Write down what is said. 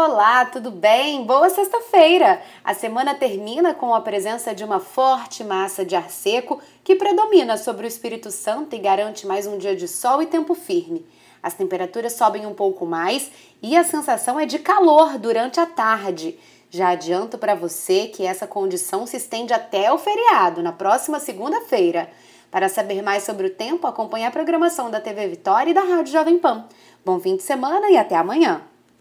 Olá, tudo bem? Boa sexta-feira! A semana termina com a presença de uma forte massa de ar seco que predomina sobre o Espírito Santo e garante mais um dia de sol e tempo firme. As temperaturas sobem um pouco mais e a sensação é de calor durante a tarde. Já adianto para você que essa condição se estende até o feriado, na próxima segunda-feira. Para saber mais sobre o tempo, acompanhe a programação da TV Vitória e da Rádio Jovem Pan. Bom fim de semana e até amanhã!